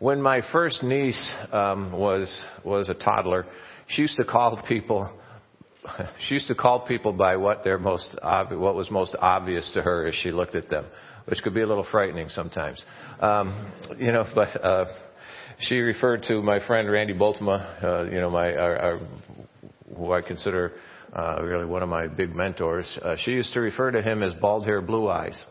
When my first niece um, was was a toddler, she used to call people. She used to call people by what their most ob- what was most obvious to her as she looked at them, which could be a little frightening sometimes. Um, you know, but uh, she referred to my friend Randy Boltema, uh, you know, my our, our, who I consider uh, really one of my big mentors. Uh, she used to refer to him as bald hair, blue eyes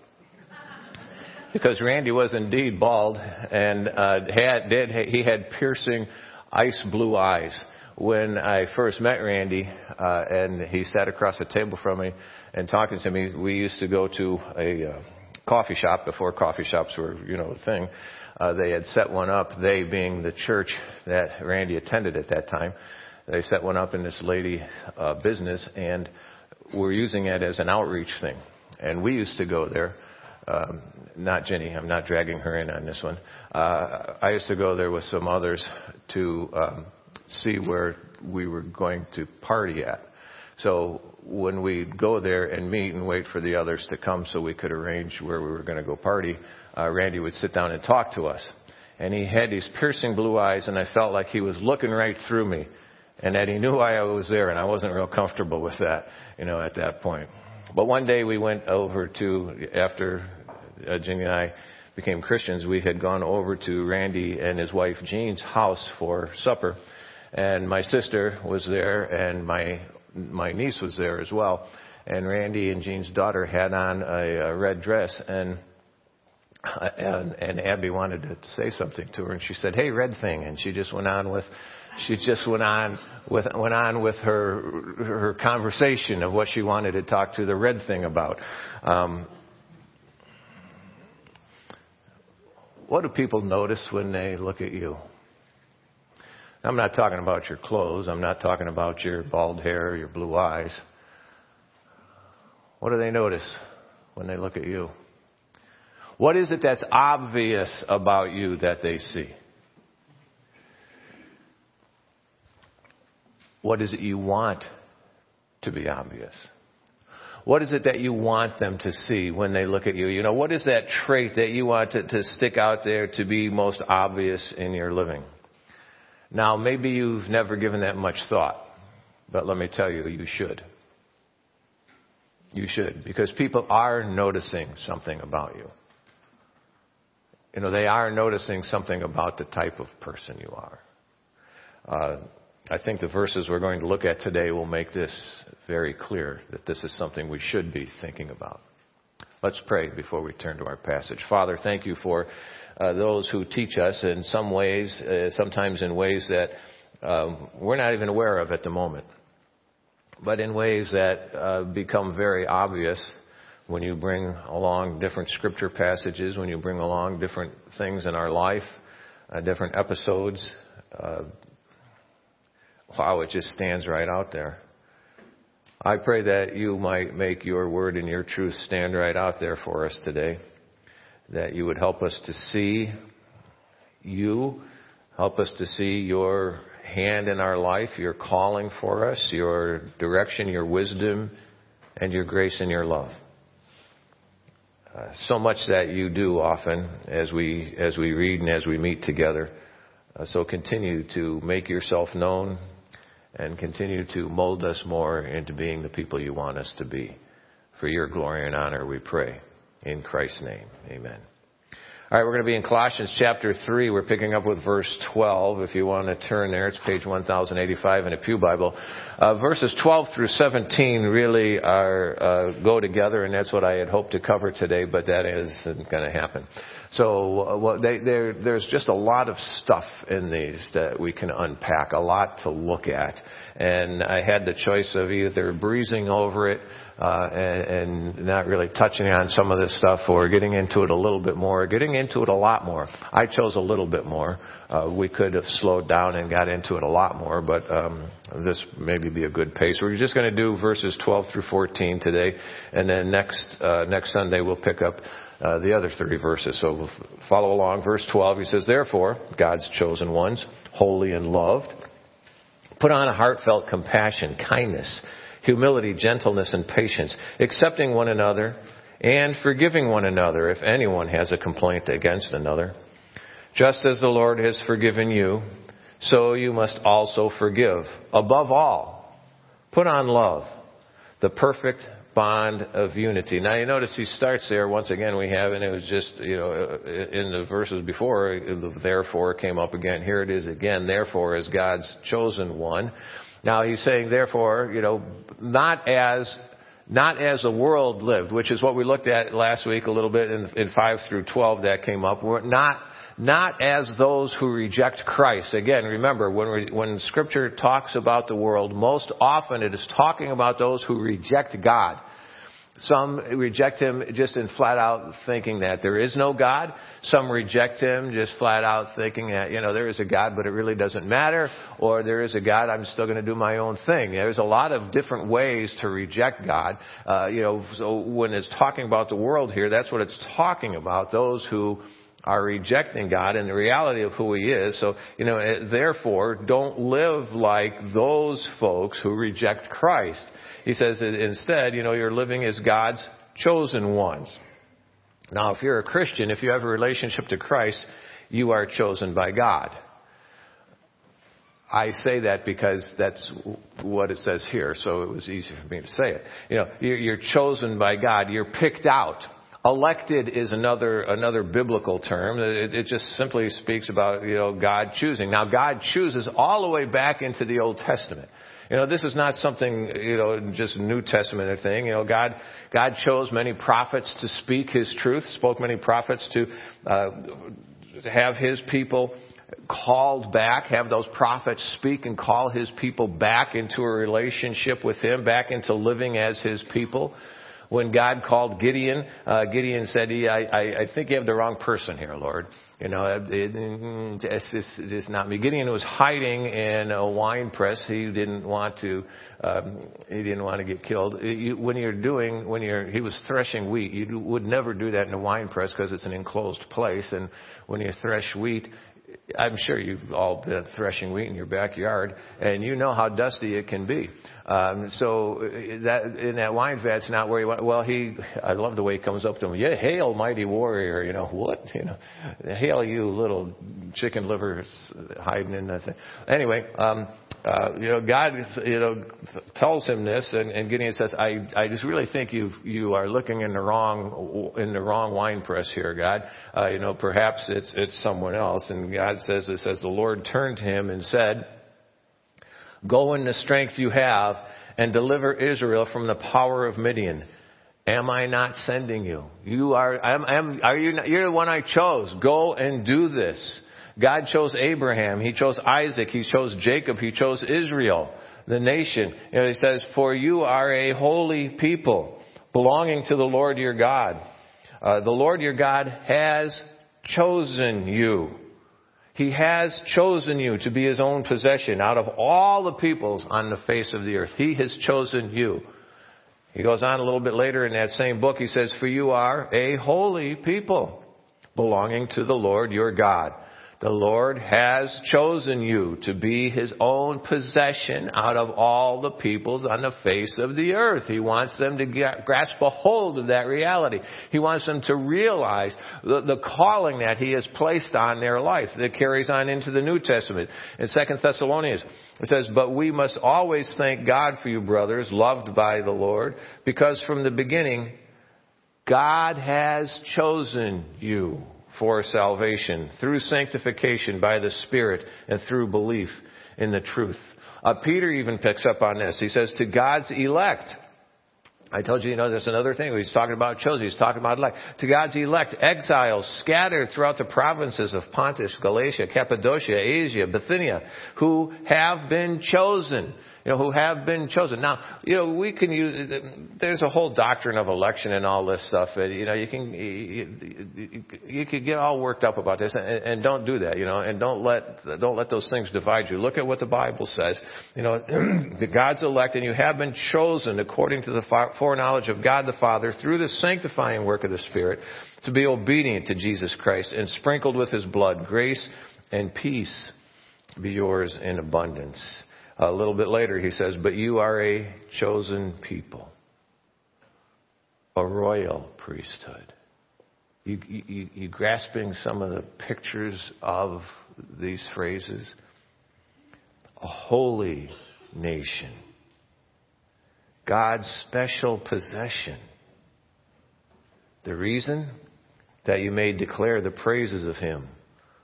because Randy was indeed bald and uh, had did he had piercing ice blue eyes. When I first met Randy, uh, and he sat across the table from me and talking to me, we used to go to a uh, coffee shop before coffee shops were, you know, a thing. Uh, they had set one up. They being the church that Randy attended at that time, they set one up in this lady uh, business, and were using it as an outreach thing. And we used to go there um, not Jenny. I'm not dragging her in on this one. Uh, I used to go there with some others to um, see where we were going to party at. So when we'd go there and meet and wait for the others to come so we could arrange where we were going to go party, uh, Randy would sit down and talk to us. And he had these piercing blue eyes, and I felt like he was looking right through me, and that he knew why I was there, and I wasn't real comfortable with that, you know, at that point. But one day we went over to, after uh, Jimmy and I became Christians, we had gone over to Randy and his wife Jean's house for supper. And my sister was there and my, my niece was there as well. And Randy and Jean's daughter had on a, a red dress and and, and Abby wanted to say something to her, and she said, "Hey, red thing," and she just went on with, she just went on with went on with her her conversation of what she wanted to talk to the red thing about. Um, What do people notice when they look at you? I'm not talking about your clothes. I'm not talking about your bald hair or your blue eyes. What do they notice when they look at you? What is it that's obvious about you that they see? What is it you want to be obvious? What is it that you want them to see when they look at you? You know, what is that trait that you want to, to stick out there to be most obvious in your living? Now, maybe you've never given that much thought, but let me tell you, you should. You should, because people are noticing something about you. You know, they are noticing something about the type of person you are. Uh, I think the verses we're going to look at today will make this very clear that this is something we should be thinking about. Let's pray before we turn to our passage. Father, thank you for uh, those who teach us in some ways, uh, sometimes in ways that um, we're not even aware of at the moment, but in ways that uh, become very obvious when you bring along different scripture passages, when you bring along different things in our life, uh, different episodes, uh, wow, it just stands right out there. I pray that you might make your word and your truth stand right out there for us today. That you would help us to see you, help us to see your hand in our life, your calling for us, your direction, your wisdom, and your grace and your love. Uh, so much that you do often as we as we read and as we meet together. Uh, so continue to make yourself known and continue to mold us more into being the people you want us to be. For your glory and honor, we pray. In Christ's name, amen. All right, we're going to be in Colossians chapter 3. We're picking up with verse 12. If you want to turn there, it's page 1085 in a Pew Bible. Uh, verses 12 through 17 really are, uh, go together, and that's what I had hoped to cover today, but that isn't going to happen. So uh, well, they, there's just a lot of stuff in these that we can unpack, a lot to look at. And I had the choice of either breezing over it uh, and, and not really touching on some of this stuff or getting into it a little bit more, getting into it a lot more. I chose a little bit more. Uh, we could have slowed down and got into it a lot more, but um, this maybe be a good pace. We're just going to do verses 12 through 14 today, and then next uh, next Sunday we'll pick up uh, the other 30 verses. So we'll follow along. Verse 12, he says, Therefore, God's chosen ones, holy and loved, put on a heartfelt compassion, kindness, humility, gentleness, and patience, accepting one another and forgiving one another if anyone has a complaint against another. Just as the Lord has forgiven you, so you must also forgive. Above all, put on love, the perfect bond of unity. Now you notice he starts there once again we have, and it was just, you know, uh, in the verses before, therefore came up again. Here it is again, therefore as God's chosen one. Now he's saying therefore, you know, not as not as the world lived, which is what we looked at last week a little bit in, in 5 through 12 that came up. We're not not as those who reject Christ. Again, remember, when, we, when scripture talks about the world, most often it is talking about those who reject God. Some reject him just in flat out thinking that there is no God. Some reject him just flat out thinking that, you know, there is a God, but it really doesn't matter. Or there is a God, I'm still going to do my own thing. There's a lot of different ways to reject God. Uh, you know, so when it's talking about the world here, that's what it's talking about. Those who are rejecting God and the reality of who He is. So, you know, eh, therefore, don't live like those folks who reject Christ. He says that instead, you know, you're living as God's chosen ones. Now, if you're a Christian, if you have a relationship to Christ, you are chosen by God. I say that because that's what it says here, so it was easy for me to say it. You know, you're chosen by God. You're picked out. Elected is another another biblical term. It, it, just simply speaks about you know God choosing. Now God chooses all the way back into the Old Testament. You know this is not something you know just New Testament thing. You know God God chose many prophets to speak His truth. Spoke many prophets to uh, have His people called back, have those prophets speak and call his people back into a relationship with him, back into living as his people when God called Gideon, uh, Gideon said, I, I, I think you have the wrong person here, Lord. You know, it, it, it's, just, it's not me. Gideon was hiding in a wine press. He didn't want to. Um, he didn't want to get killed. You, when you're doing, when you're, he was threshing wheat. You would never do that in a wine press because it's an enclosed place. And when you thresh wheat, I'm sure you've all been threshing wheat in your backyard, and you know how dusty it can be. Um, so that in that wine vat's not where he went. Well, he. I love the way he comes up to him. Yeah, hail, mighty warrior. You know what? You know, hail you, little chicken livers hiding in that thing. Anyway, um, uh, you know, God, you know, tells him this, and, and Gideon says, "I, I just really think you you are looking in the wrong in the wrong wine press here, God. Uh, you know, perhaps it's it's someone else." And God says, "It says the Lord turned to him and said." Go in the strength you have and deliver Israel from the power of Midian. Am I not sending you? You are, am, am, are you not, you're the one I chose. Go and do this. God chose Abraham. He chose Isaac. He chose Jacob. He chose Israel, the nation. You know, he says, for you are a holy people belonging to the Lord your God. Uh, the Lord your God has chosen you. He has chosen you to be his own possession out of all the peoples on the face of the earth. He has chosen you. He goes on a little bit later in that same book. He says, For you are a holy people belonging to the Lord your God. The Lord has chosen you to be His own possession out of all the peoples on the face of the earth. He wants them to get, grasp a hold of that reality. He wants them to realize the, the, calling that He has placed on their life that carries on into the New Testament. In 2 Thessalonians, it says, But we must always thank God for you, brothers, loved by the Lord, because from the beginning, God has chosen you for salvation through sanctification by the Spirit and through belief in the truth. Uh, Peter even picks up on this. He says, to God's elect. I told you, you know, there's another thing. He's talking about chosen. He's talking about elect. To God's elect, exiles scattered throughout the provinces of Pontus, Galatia, Cappadocia, Asia, Bithynia, who have been chosen you know, who have been chosen. Now, you know, we can use, there's a whole doctrine of election and all this stuff. You know, you can, you, you can get all worked up about this and, and don't do that, you know, and don't let, don't let those things divide you. Look at what the Bible says. You know, the God's elect and you have been chosen according to the foreknowledge of God the Father through the sanctifying work of the Spirit to be obedient to Jesus Christ and sprinkled with His blood. Grace and peace be yours in abundance. A little bit later, he says, But you are a chosen people, a royal priesthood. You, you, you grasping some of the pictures of these phrases? A holy nation. God's special possession. The reason that you may declare the praises of Him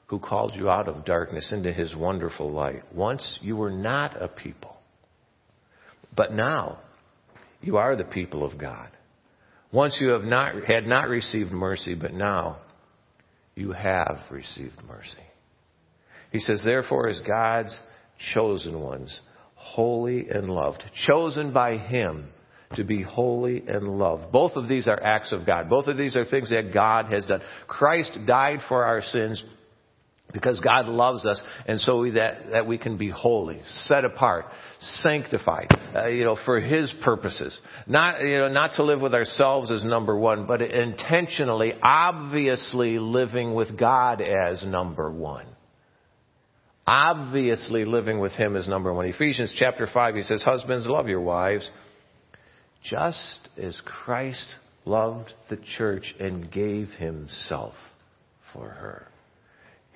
who called you out of darkness into His wonderful light. Once you were not a people, but now you are the people of God. Once you have not, had not received mercy, but now you have received mercy. He says, therefore, as God's chosen ones, holy and loved, chosen by Him to be holy and loved. Both of these are acts of God. Both of these are things that God has done. Christ died for our sins because God loves us, and so that, that we can be holy, set apart, sanctified, uh, you know, for His purposes. Not, you know, not to live with ourselves as number one, but intentionally, obviously living with God as number one. Obviously living with Him as number one. Ephesians chapter 5, he says, Husbands, love your wives, just as Christ loved the church and gave Himself for her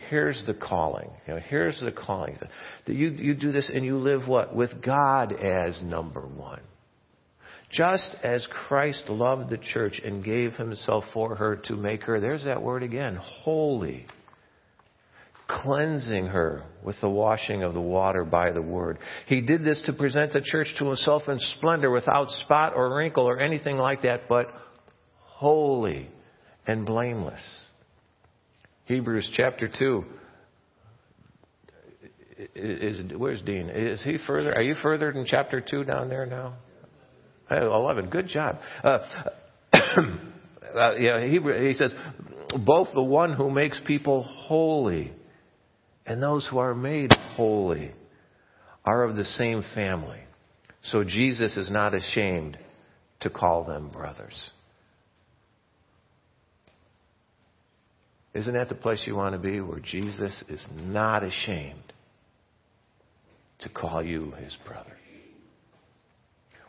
here's the calling. You know, here's the calling. That you, you do this and you live what? With God as number one. Just as Christ loved the church and gave himself for her to make her, there's that word again, holy. Cleansing her with the washing of the water by the word. He did this to present the church to himself in splendor without spot or wrinkle or anything like that, but holy and blameless. Hebrews chapter 2. Is, where's Dean? Is he further? Are you further than chapter 2 down there now? 11. Good job. Uh, uh, yeah, he, he says, both the one who makes people holy and those who are made holy are of the same family. So Jesus is not ashamed to call them brothers. Isn't that the place you want to be where Jesus is not ashamed to call you his brother?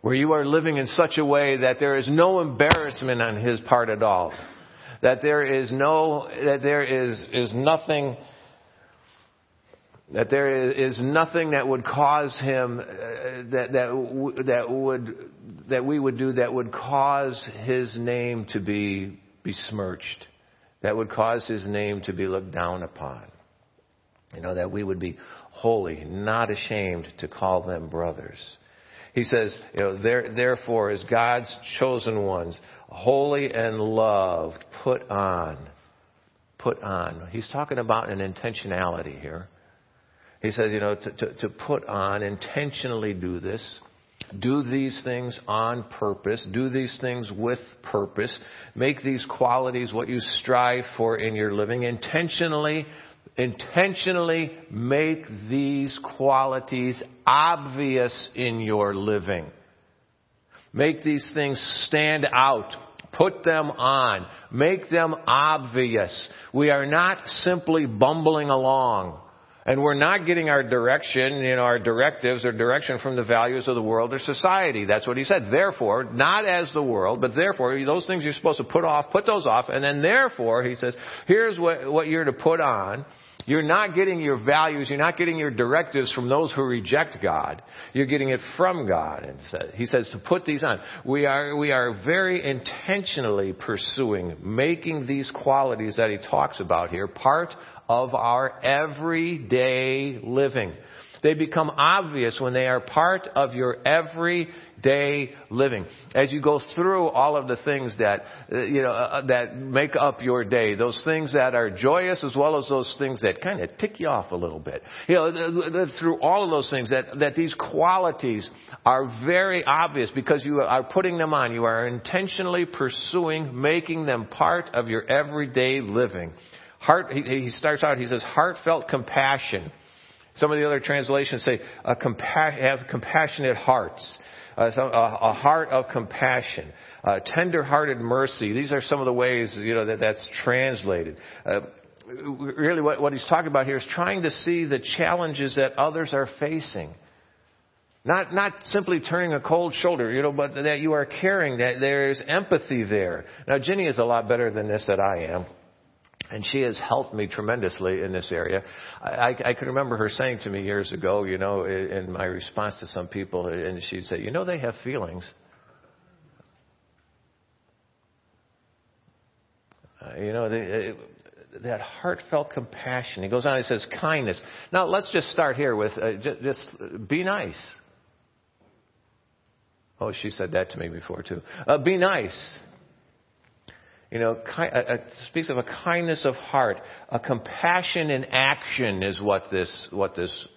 Where you are living in such a way that there is no embarrassment on his part at all. That there is no, that there is, is nothing, that there is nothing that would cause him, uh, that, that, that would, that we would do that would cause his name to be besmirched that would cause his name to be looked down upon. You know, that we would be holy, not ashamed to call them brothers. He says, you know, there, therefore, as God's chosen ones, holy and loved, put on. Put on. He's talking about an intentionality here. He says, you know, to, to, to put on, intentionally do this. Do these things on purpose. Do these things with purpose. Make these qualities what you strive for in your living. Intentionally, intentionally make these qualities obvious in your living. Make these things stand out. Put them on. Make them obvious. We are not simply bumbling along. And we're not getting our direction, you know, our directives or direction from the values of the world or society. That's what he said. Therefore, not as the world, but therefore, those things you're supposed to put off, put those off. And then therefore, he says, here's what, what you're to put on. You're not getting your values, you're not getting your directives from those who reject God. You're getting it from God. And he says to put these on. We are, we are very intentionally pursuing making these qualities that he talks about here part of our everyday living. They become obvious when they are part of your everyday living. As you go through all of the things that, uh, you know, uh, that make up your day, those things that are joyous as well as those things that kind of tick you off a little bit. You know, through all of those things that, that these qualities are very obvious because you are putting them on. You are intentionally pursuing making them part of your everyday living. Heart, he, he starts out, he says, heartfelt compassion. Some of the other translations say, compa- have compassionate hearts. Uh, so a, a, heart of compassion, uh, tender-hearted mercy. These are some of the ways you know that that's translated. Uh, really, what, what he's talking about here is trying to see the challenges that others are facing Not, not simply turning a cold shoulder, you know, but that you are caring, that there's empathy there. Now, Ginny is a lot better than this that I am. And she has helped me tremendously in this area. I, I can remember her saying to me years ago, you know, in my response to some people, and she'd say, you know, they have feelings. Uh, you know, they, that heartfelt compassion. He goes on, he says, kindness. Now, let's just start here with uh, just, just be nice. Oh, she said that to me before, too. Uh, be nice. You know, uh, uh, speaks of a kindness of heart, a compassion in action is what this what this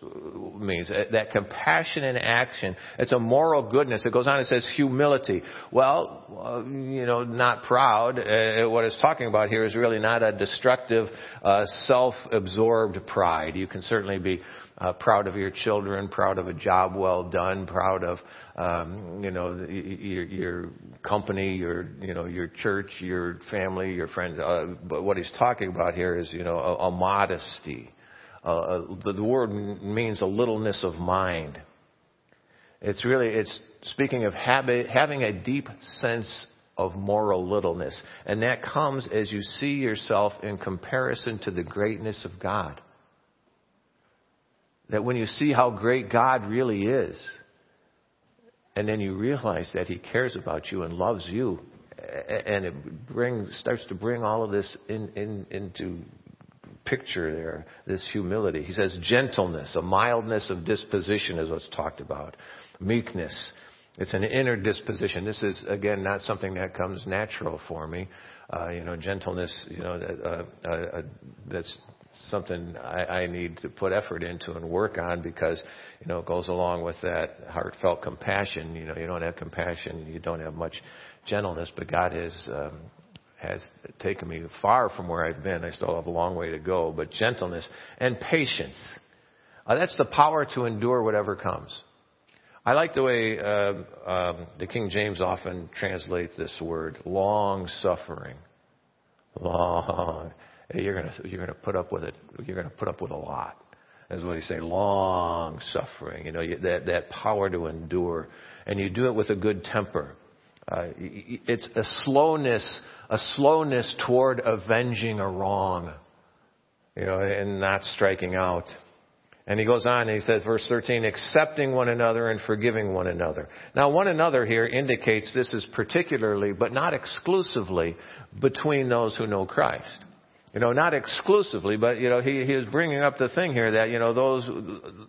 means. Uh, that compassion in action. It's a moral goodness. It goes on. It says humility. Well, you know, not proud. What it's talking about here is really not a destructive, uh, self-absorbed pride. You can certainly be uh, proud of your children, proud of a job well done, proud of um, you know your, your company, your you know your church, your family, your friends. Uh, but what he's talking about here is you know a, a modesty. Uh, the, the word means a littleness of mind. It's really it's speaking of habit, having a deep sense of moral littleness, and that comes as you see yourself in comparison to the greatness of God. That when you see how great God really is, and then you realize that He cares about you and loves you, and it brings, starts to bring all of this in, in, into picture there, this humility. He says gentleness, a mildness of disposition is what's talked about. Meekness. It's an inner disposition. This is, again, not something that comes natural for me. Uh, you know, gentleness, you know, uh, uh, uh that's something I, I need to put effort into and work on because you know it goes along with that heartfelt compassion. You know, you don't have compassion, you don't have much gentleness, but God has um, has taken me far from where I've been. I still have a long way to go, but gentleness and patience. Uh, that's the power to endure whatever comes. I like the way uh, um, the King James often translates this word, long suffering. Long you're going to you're going to put up with it. You're going to put up with a lot. That's what he say. Long suffering. You know that that power to endure, and you do it with a good temper. Uh, it's a slowness, a slowness toward avenging a wrong, you know, and not striking out. And he goes on and he says, verse 13, accepting one another and forgiving one another. Now, one another here indicates this is particularly, but not exclusively, between those who know Christ. You know, not exclusively, but you know, he, he is bringing up the thing here that you know those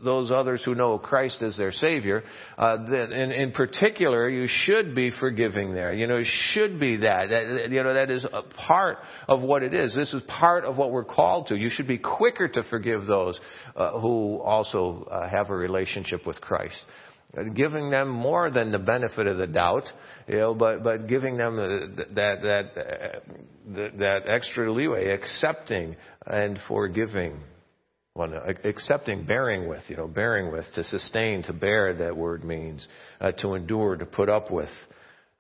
those others who know Christ as their Savior, uh, that in, in particular, you should be forgiving there. You know, it should be that. that. You know, that is a part of what it is. This is part of what we're called to. You should be quicker to forgive those uh, who also uh, have a relationship with Christ giving them more than the benefit of the doubt, you know, but but giving them the, that that uh, that extra leeway, accepting and forgiving one, accepting, bearing with, you know, bearing with, to sustain, to bear. That word means uh, to endure, to put up with.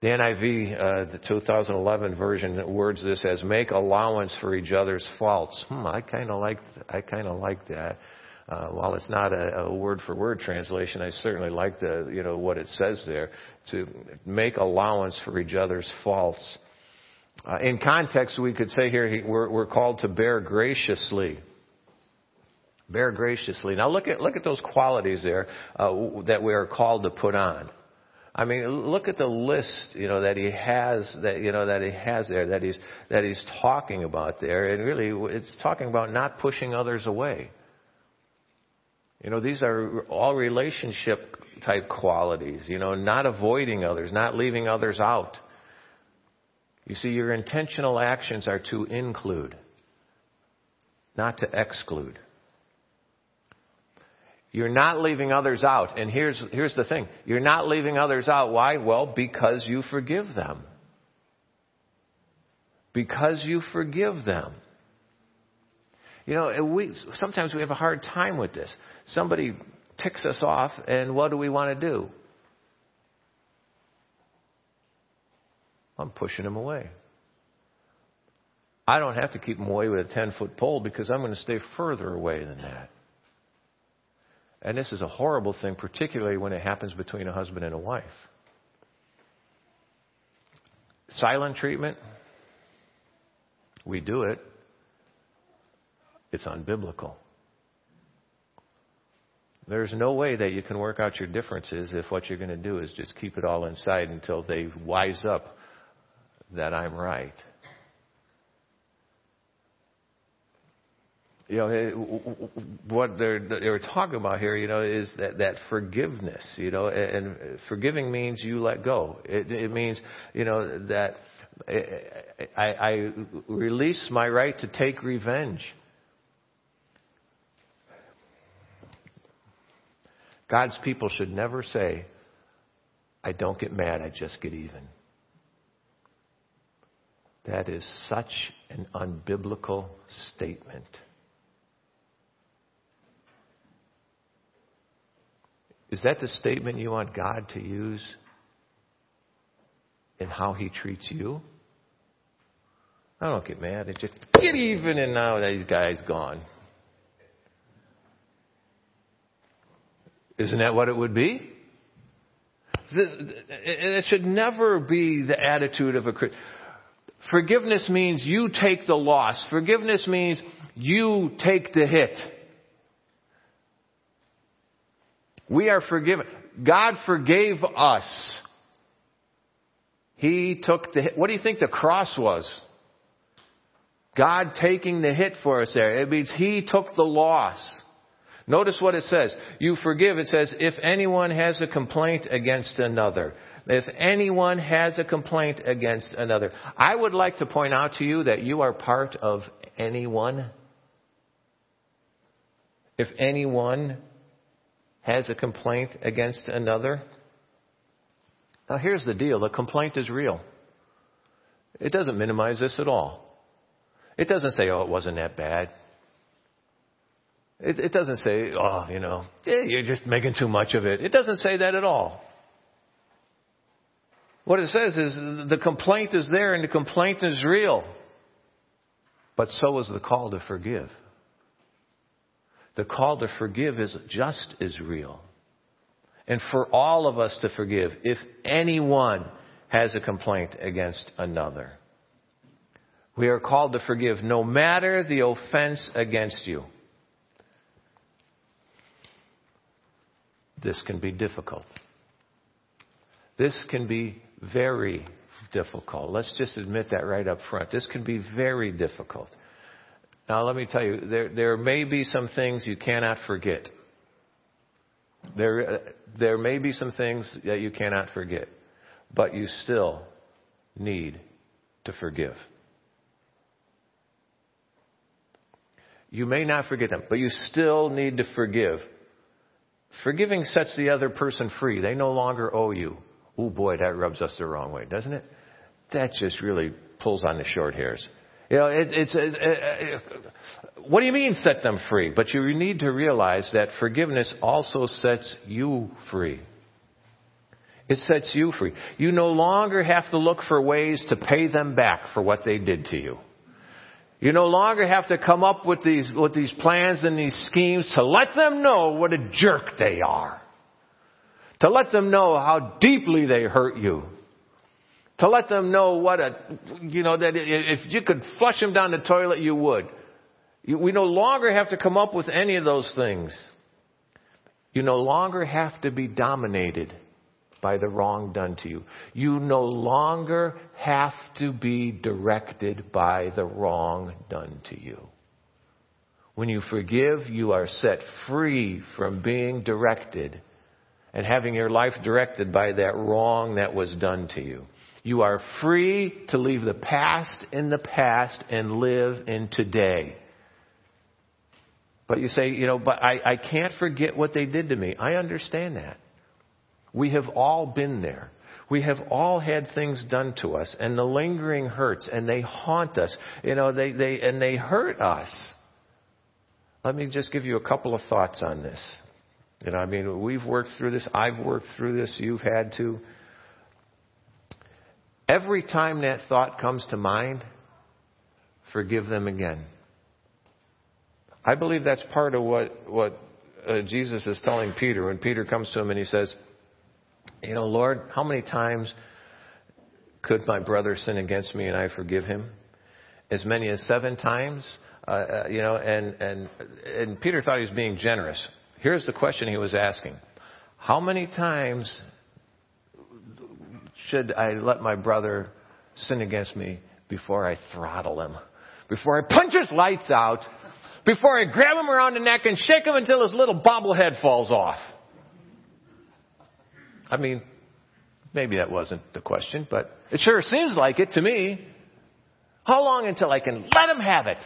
The NIV, uh, the 2011 version, words this as "make allowance for each other's faults." Hmm, I kind of like I kind of like that. Uh, while it's not a, a word for word translation, I certainly like the, you know, what it says there to make allowance for each other's faults. Uh, in context, we could say here he, we're, we're called to bear graciously. Bear graciously. Now look at look at those qualities there uh, that we are called to put on. I mean, look at the list, you know, that he has, that, you know, that he has there, that he's, that he's talking about there. And really, it's talking about not pushing others away. You know, these are all relationship type qualities, you know, not avoiding others, not leaving others out. You see, your intentional actions are to include, not to exclude. You're not leaving others out. And here's, here's the thing. You're not leaving others out. Why? Well, because you forgive them. Because you forgive them. You know, we, sometimes we have a hard time with this. Somebody ticks us off, and what do we want to do? I'm pushing him away. I don't have to keep him away with a 10 foot pole because I'm going to stay further away than that. And this is a horrible thing, particularly when it happens between a husband and a wife. Silent treatment, we do it. It's unbiblical. There's no way that you can work out your differences if what you're going to do is just keep it all inside until they wise up that I'm right. You know, what they're, they're talking about here, you know, is that, that forgiveness, you know, and forgiving means you let go. It, it means, you know, that eh, eh, I, I release my right to take revenge. God's people should never say, I don't get mad, I just get even. That is such an unbiblical statement. Is that the statement you want God to use in how He treats you? I don't get mad. I just get even, and now these guy's gone. Isn't that what it would be? This, it should never be the attitude of a Christian. Forgiveness means you take the loss. Forgiveness means you take the hit. We are forgiven. God forgave us. He took the hit. What do you think the cross was? God taking the hit for us there. It means He took the loss. Notice what it says. You forgive. It says, if anyone has a complaint against another. If anyone has a complaint against another. I would like to point out to you that you are part of anyone. If anyone has a complaint against another. Now, here's the deal the complaint is real. It doesn't minimize this at all. It doesn't say, oh, it wasn't that bad. It, it doesn't say, oh, you know, yeah, you're just making too much of it. It doesn't say that at all. What it says is the complaint is there and the complaint is real. But so is the call to forgive the call to forgive is just as real. And for all of us to forgive if anyone has a complaint against another. We are called to forgive no matter the offense against you. This can be difficult. This can be very difficult. Let's just admit that right up front. This can be very difficult. Now, let me tell you, there, there may be some things you cannot forget. There, there may be some things that you cannot forget, but you still need to forgive. You may not forget them, but you still need to forgive. Forgiving sets the other person free. They no longer owe you. Oh boy, that rubs us the wrong way, doesn't it? That just really pulls on the short hairs. You know, it, it's, it, it, what do you mean set them free? But you need to realize that forgiveness also sets you free. It sets you free. You no longer have to look for ways to pay them back for what they did to you. You no longer have to come up with these, with these plans and these schemes to let them know what a jerk they are. To let them know how deeply they hurt you to let them know what a, you know, that if you could flush them down the toilet, you would. We no longer have to come up with any of those things. You no longer have to be dominated by the wrong done to you. You no longer have to be directed by the wrong done to you. When you forgive, you are set free from being directed and having your life directed by that wrong that was done to you. You are free to leave the past in the past and live in today. But you say, you know, but I, I can't forget what they did to me. I understand that. We have all been there. We have all had things done to us, and the lingering hurts, and they haunt us. You know, they, they, and they hurt us. Let me just give you a couple of thoughts on this. You know, I mean, we've worked through this. I've worked through this. You've had to. Every time that thought comes to mind, forgive them again. I believe that's part of what, what uh, Jesus is telling Peter when Peter comes to him and he says, You know, Lord, how many times could my brother sin against me and I forgive him? As many as seven times? Uh, uh, you know, and, and, and Peter thought he was being generous. Here's the question he was asking How many times should I let my brother sin against me before I throttle him? Before I punch his lights out? Before I grab him around the neck and shake him until his little bobblehead falls off? I mean, maybe that wasn't the question, but it sure seems like it to me. How long until I can let him have it?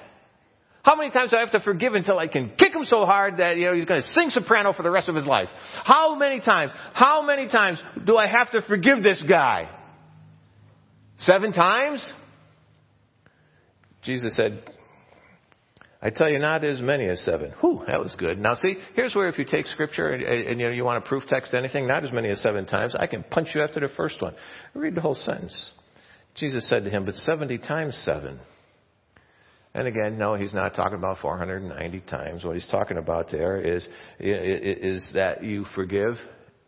How many times do I have to forgive until I can kick him so hard that you know he's going to sing soprano for the rest of his life? How many times? How many times do I have to forgive this guy? Seven times? Jesus said, I tell you, not as many as seven. Whew, that was good. Now, see, here's where if you take scripture and, and, you know you want to proof text anything, not as many as seven times, I can punch you after the first one. Read the whole sentence. Jesus said to him, but 70 times seven. And again, no, he's not talking about 490 times. What he's talking about there is, is that you forgive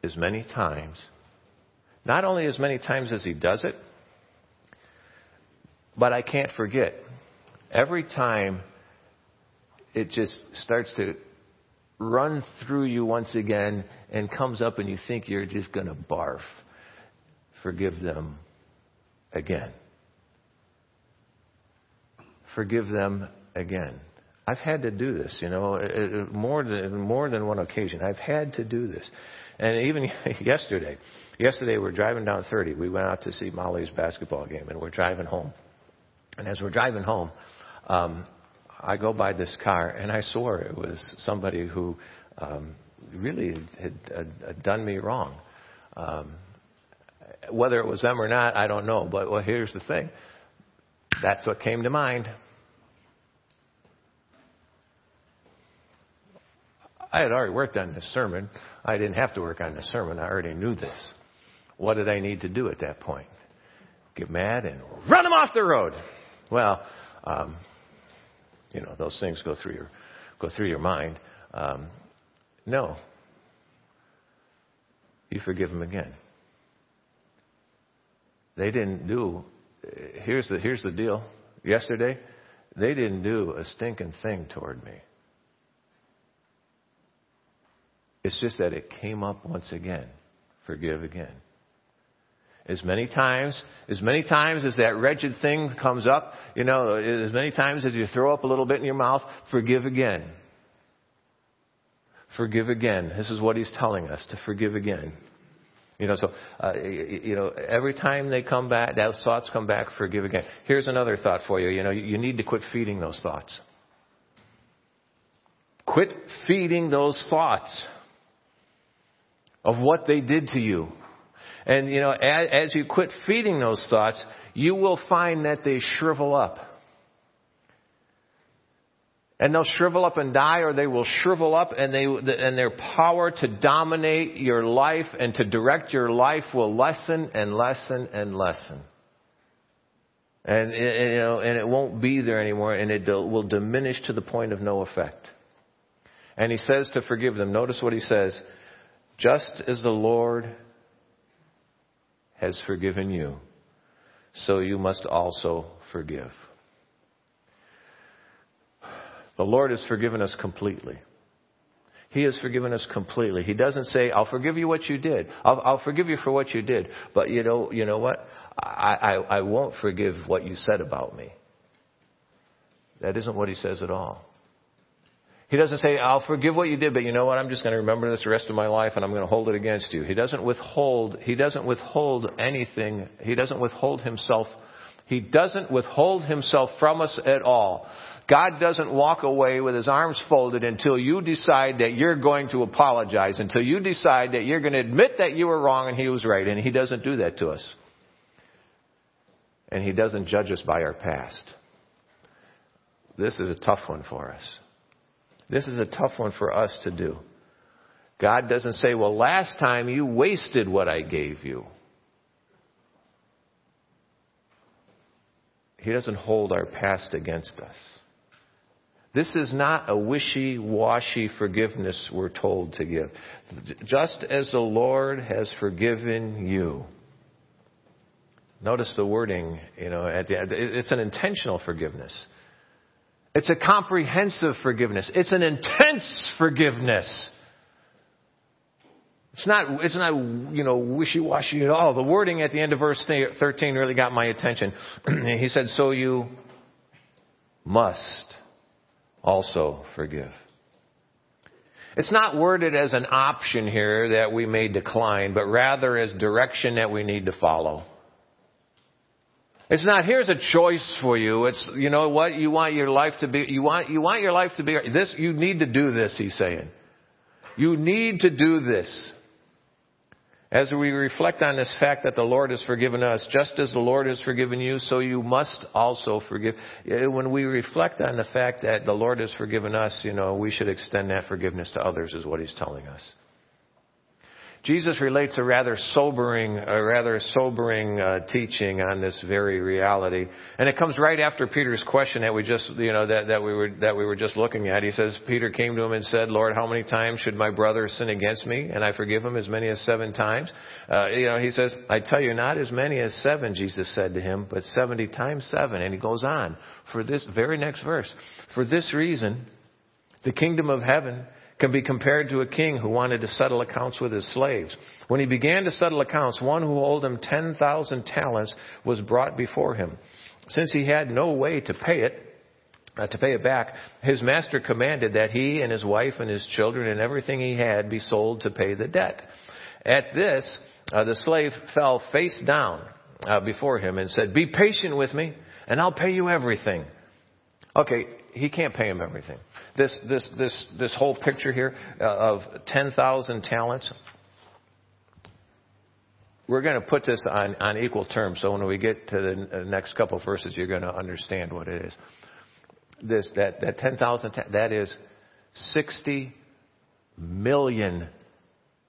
as many times. Not only as many times as he does it, but I can't forget. Every time it just starts to run through you once again and comes up and you think you're just going to barf, forgive them again forgive them again. I've had to do this, you know, more than more than one occasion. I've had to do this, and even yesterday, yesterday we're driving down 30. We went out to see Molly's basketball game, and we're driving home. And as we're driving home, um, I go by this car, and I swore it was somebody who um, really had, had, had done me wrong. Um, whether it was them or not, I don't know. But well, here's the thing: that's what came to mind. I had already worked on this sermon. I didn't have to work on this sermon. I already knew this. What did I need to do at that point? Get mad and run him off the road. Well, um, you know those things go through your go through your mind. Um, no, you forgive them again. They didn't do here's the, here's the deal. Yesterday, they didn't do a stinking thing toward me. It's just that it came up once again. Forgive again. As many times, as many times as that wretched thing comes up, you know, as many times as you throw up a little bit in your mouth, forgive again. Forgive again. This is what he's telling us to forgive again. You know, so, uh, you know, every time they come back, those thoughts come back, forgive again. Here's another thought for you. You know, you need to quit feeding those thoughts. Quit feeding those thoughts of what they did to you. And, you know, as, as you quit feeding those thoughts, you will find that they shrivel up. And they'll shrivel up and die or they will shrivel up and they and their power to dominate your life and to direct your life will lessen and lessen and lessen. And you know and it won't be there anymore and it will diminish to the point of no effect. And he says to forgive them. Notice what he says. Just as the lord has forgiven you so you must also forgive the Lord has forgiven us completely. He has forgiven us completely. He doesn't say, "I'll forgive you what you did. I'll, I'll forgive you for what you did." But you know, you know what? I, I, I won't forgive what you said about me. That isn't what he says at all. He doesn't say, I'll forgive what you did, but you know what? I'm just going to remember this the rest of my life and I'm going to hold it against you. He doesn't withhold, he doesn't withhold anything. He doesn't withhold himself. He doesn't withhold himself from us at all. God doesn't walk away with his arms folded until you decide that you're going to apologize, until you decide that you're going to admit that you were wrong and he was right. And he doesn't do that to us. And he doesn't judge us by our past. This is a tough one for us. This is a tough one for us to do. God doesn't say, well, last time you wasted what I gave you. He doesn't hold our past against us. This is not a wishy-washy forgiveness we're told to give. Just as the Lord has forgiven you. Notice the wording, you know, at the. It's an intentional forgiveness. It's a comprehensive forgiveness. It's an intense forgiveness. It's not, it's not, you know, wishy-washy at all. The wording at the end of verse 13 really got my attention. he said, so you must also forgive. It's not worded as an option here that we may decline, but rather as direction that we need to follow. It's not here's a choice for you. It's you know what you want your life to be. You want you want your life to be this. You need to do this. He's saying, you need to do this. As we reflect on this fact that the Lord has forgiven us, just as the Lord has forgiven you, so you must also forgive. When we reflect on the fact that the Lord has forgiven us, you know, we should extend that forgiveness to others, is what He's telling us. Jesus relates a rather sobering, a rather sobering uh, teaching on this very reality, and it comes right after Peter's question that we just, you know, that, that we were that we were just looking at. He says, Peter came to him and said, "Lord, how many times should my brother sin against me, and I forgive him as many as seven times?" Uh, you know, he says, "I tell you, not as many as seven," Jesus said to him, but seventy times seven. And he goes on for this very next verse. For this reason, the kingdom of heaven can be compared to a king who wanted to settle accounts with his slaves. When he began to settle accounts, one who owed him 10,000 talents was brought before him. Since he had no way to pay it, uh, to pay it back, his master commanded that he and his wife and his children and everything he had be sold to pay the debt. At this, uh, the slave fell face down uh, before him and said, Be patient with me, and I'll pay you everything. Okay, he can't pay him everything. This, this, this, this whole picture here uh, of 10,000 talents, we're going to put this on, on equal terms. So when we get to the next couple verses, you're going to understand what it is. This, that, that 10,000, that is 60 million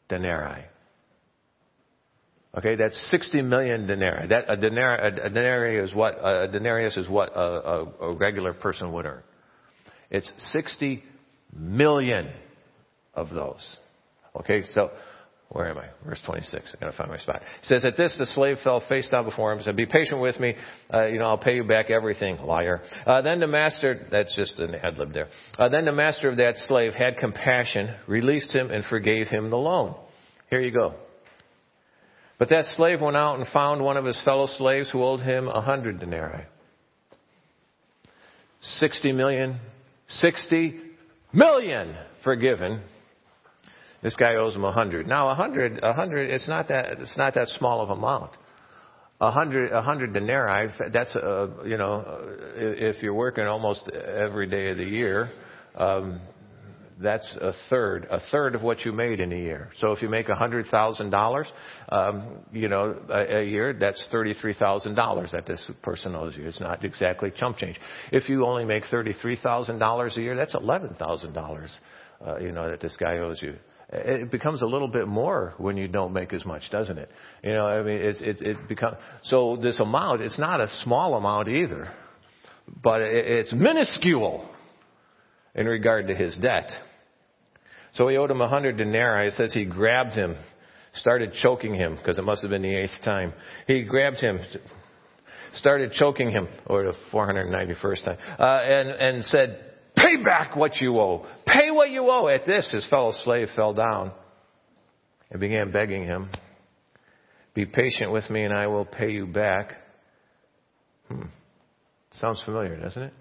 denarii. Okay, that's 60 million denarii. That, a, denarii, a is what, a denarius is what a, a, a regular person would earn. It's 60 million of those. Okay, so where am I? Verse 26. I gotta find my spot. It says, At this the slave fell face down before him and said, Be patient with me. Uh, you know, I'll pay you back everything, liar. Uh, then the master, that's just an ad lib there. Uh, then the master of that slave had compassion, released him, and forgave him the loan. Here you go. But that slave went out and found one of his fellow slaves who owed him a hundred denarii. 60 million 60 million forgiven. This guy owes him a hundred. Now a hundred, a hundred, it's not that, it's not that small of amount. A hundred, a hundred denarii, that's, a, you know, if you're working almost every day of the year, um, that's a third, a third of what you made in a year. So if you make a hundred thousand dollars, um, you know, a, a year, that's thirty-three thousand dollars that this person owes you. It's not exactly chump change. If you only make thirty-three thousand dollars a year, that's eleven thousand uh, dollars, you know, that this guy owes you. It becomes a little bit more when you don't make as much, doesn't it? You know, I mean, it's it it becomes so this amount. It's not a small amount either, but it, it's minuscule in regard to his debt. So he owed him a hundred denarii. It says he grabbed him, started choking him, because it must have been the eighth time. He grabbed him, started choking him, or the 491st time, uh, and, and said, Pay back what you owe. Pay what you owe. At this, his fellow slave fell down and began begging him, Be patient with me and I will pay you back. Hmm. Sounds familiar, doesn't it?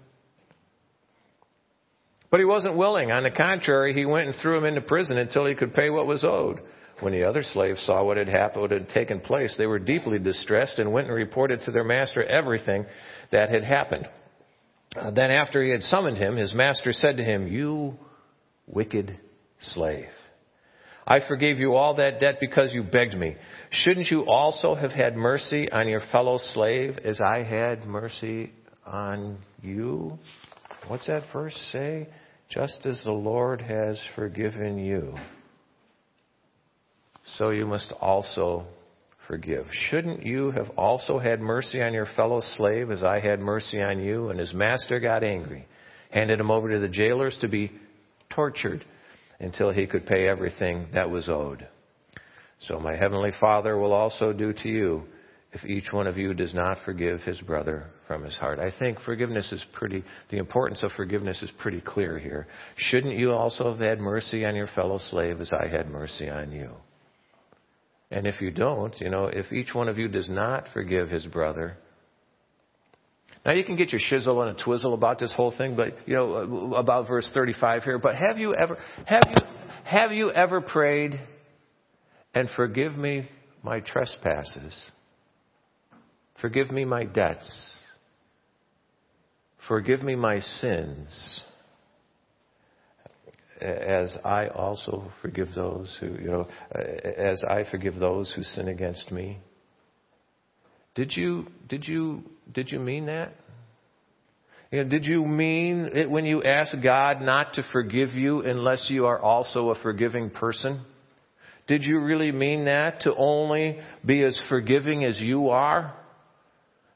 But he wasn't willing. On the contrary, he went and threw him into prison until he could pay what was owed. When the other slaves saw what had happened, what had taken place, they were deeply distressed and went and reported to their master everything that had happened. Uh, then after he had summoned him, his master said to him, You wicked slave. I forgave you all that debt because you begged me. Shouldn't you also have had mercy on your fellow slave as I had mercy on you? What's that verse say? Just as the Lord has forgiven you, so you must also forgive. Shouldn't you have also had mercy on your fellow slave as I had mercy on you? And his master got angry. handed him over to the jailers to be tortured until he could pay everything that was owed. So my heavenly Father will also do to you if each one of you does not forgive his brother from his heart. I think forgiveness is pretty, the importance of forgiveness is pretty clear here. Shouldn't you also have had mercy on your fellow slave as I had mercy on you? And if you don't, you know, if each one of you does not forgive his brother, now you can get your shizzle and a twizzle about this whole thing, but you know about verse 35 here. But have you ever have you have you ever prayed and forgive me my trespasses? Forgive me my debts. Forgive me my sins. As I also forgive those who, you know, as I forgive those who sin against me. Did you, did you, did you mean that? You know, did you mean it when you ask God not to forgive you unless you are also a forgiving person? Did you really mean that to only be as forgiving as you are?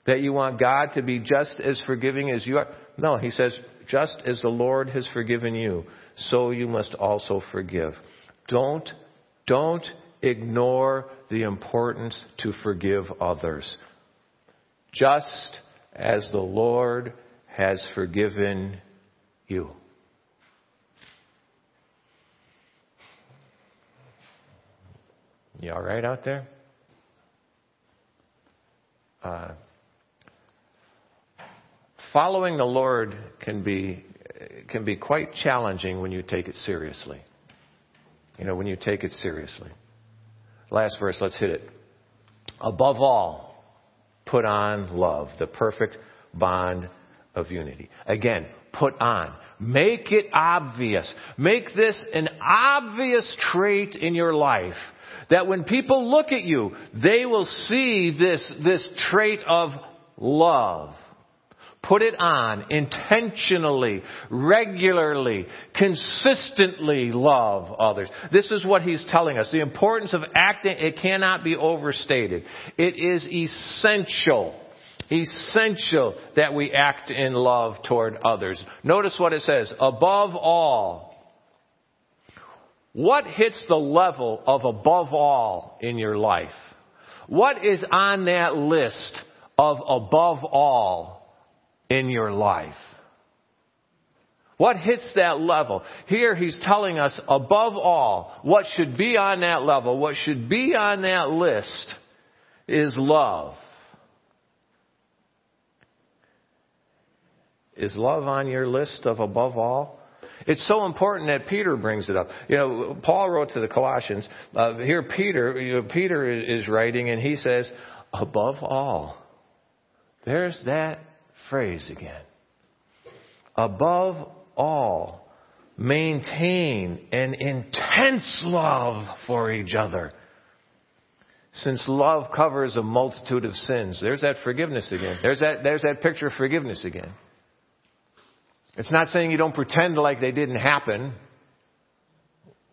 That you want God to be just as forgiving as you are? No, he says, just as the Lord has forgiven you, so you must also forgive. Don't, don't ignore the importance to forgive others. Just as the Lord has forgiven you. You all right out there? Uh, following the Lord can be can be quite challenging when you take it seriously. You know, when you take it seriously. Last verse, let's hit it. Above all, put on love, the perfect bond of unity. Again, put on. Make it obvious. Make this an obvious trait in your life that when people look at you, they will see this, this trait of love. Put it on intentionally, regularly, consistently love others. This is what he's telling us. The importance of acting, it cannot be overstated. It is essential, essential that we act in love toward others. Notice what it says. Above all, what hits the level of above all in your life? What is on that list of above all in your life? What hits that level? Here he's telling us above all, what should be on that level, what should be on that list is love. Is love on your list of above all? It's so important that Peter brings it up. You know, Paul wrote to the Colossians. Uh, here, Peter, you know, Peter is writing, and he says, "Above all." There's that phrase again. Above all, maintain an intense love for each other. Since love covers a multitude of sins, there's that forgiveness again. There's that, there's that picture of forgiveness again. It's not saying you don't pretend like they didn't happen.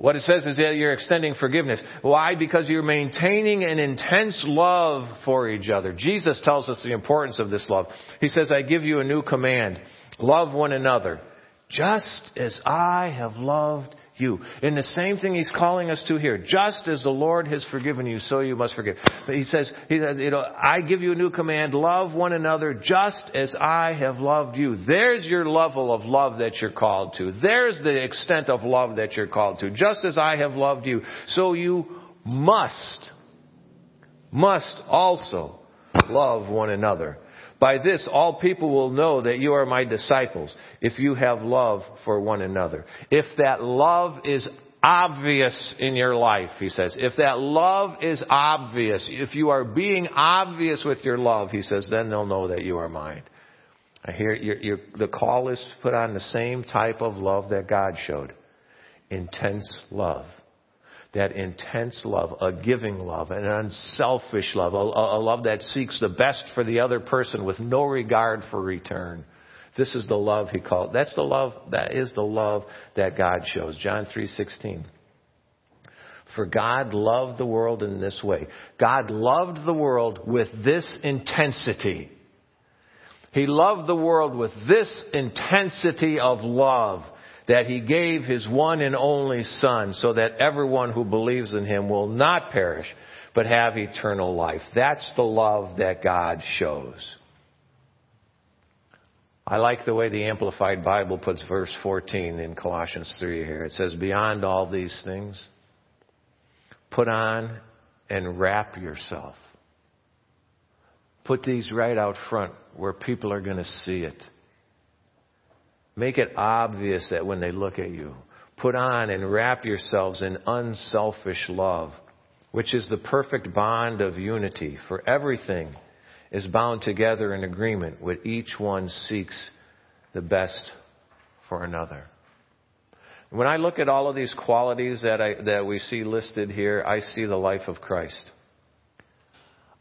What it says is that you're extending forgiveness. Why? Because you're maintaining an intense love for each other. Jesus tells us the importance of this love. He says, I give you a new command. Love one another. Just as I have loved you. And the same thing he's calling us to here. Just as the Lord has forgiven you, so you must forgive. He says, he says, you know, I give you a new command. Love one another just as I have loved you. There's your level of love that you're called to. There's the extent of love that you're called to. Just as I have loved you, so you must, must also love one another. By this, all people will know that you are my disciples if you have love for one another. If that love is obvious in your life, he says. If that love is obvious, if you are being obvious with your love, he says, then they'll know that you are mine. I hear you're, you're, the call is put on the same type of love that God showed. Intense love that intense love, a giving love, an unselfish love, a, a, love that seeks the best for the other person with no regard for return. This is the love he called. That's the love, that is the love that God shows. John 3.16. For God loved the world in this way. God loved the world with this intensity. He loved the world with this intensity of love that he gave his one and only son so that everyone who believes in him will not perish but have eternal life. That's the love that God shows. I like the way the Amplified Bible puts verse 14 in Colossians 3 here. It says, Beyond all these things, put on and wrap yourself. Put these right out front where people are going to see it. Make it obvious that when they look at you, put on and wrap yourselves in unselfish love, which is the perfect bond of unity, for everything is bound together in agreement with each one seeks the best for another. When I look at all of these qualities that, I, that we see listed here, I see the life of Christ.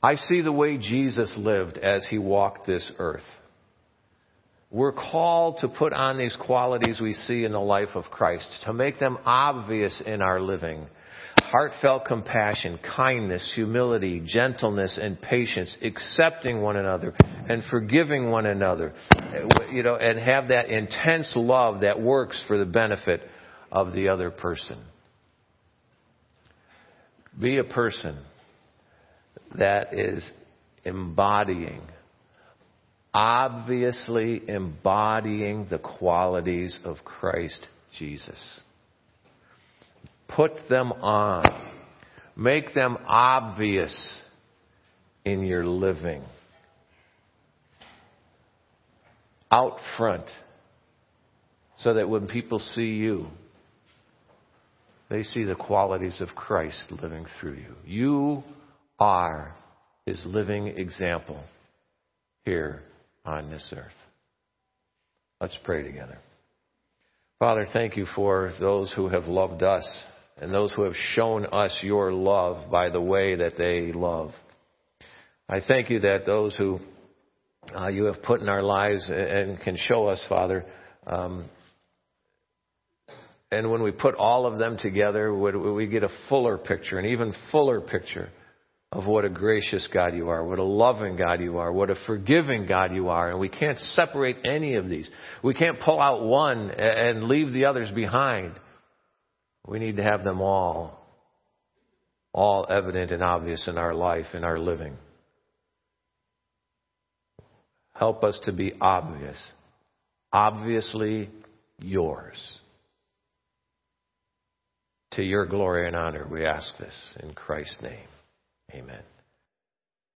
I see the way Jesus lived as he walked this earth. We're called to put on these qualities we see in the life of Christ, to make them obvious in our living. Heartfelt compassion, kindness, humility, gentleness, and patience, accepting one another and forgiving one another, you know, and have that intense love that works for the benefit of the other person. Be a person that is embodying obviously embodying the qualities of Christ Jesus. Put them on. Make them obvious in your living. Out front. So that when people see you, they see the qualities of Christ living through you. You are his living example here on this earth. Let's pray together. Father, thank you for those who have loved us and those who have shown us your love by the way that they love. I thank you that those who uh, you have put in our lives and can show us, Father, um, and when we put all of them together, we get a fuller picture, an even fuller picture of what a gracious God you are, what a loving God you are, what a forgiving God you are. And we can't separate any of these. We can't pull out one and leave the others behind. We need to have them all, all evident and obvious in our life, in our living. Help us to be obvious, obviously yours. To your glory and honor, we ask this in Christ's name. Amen.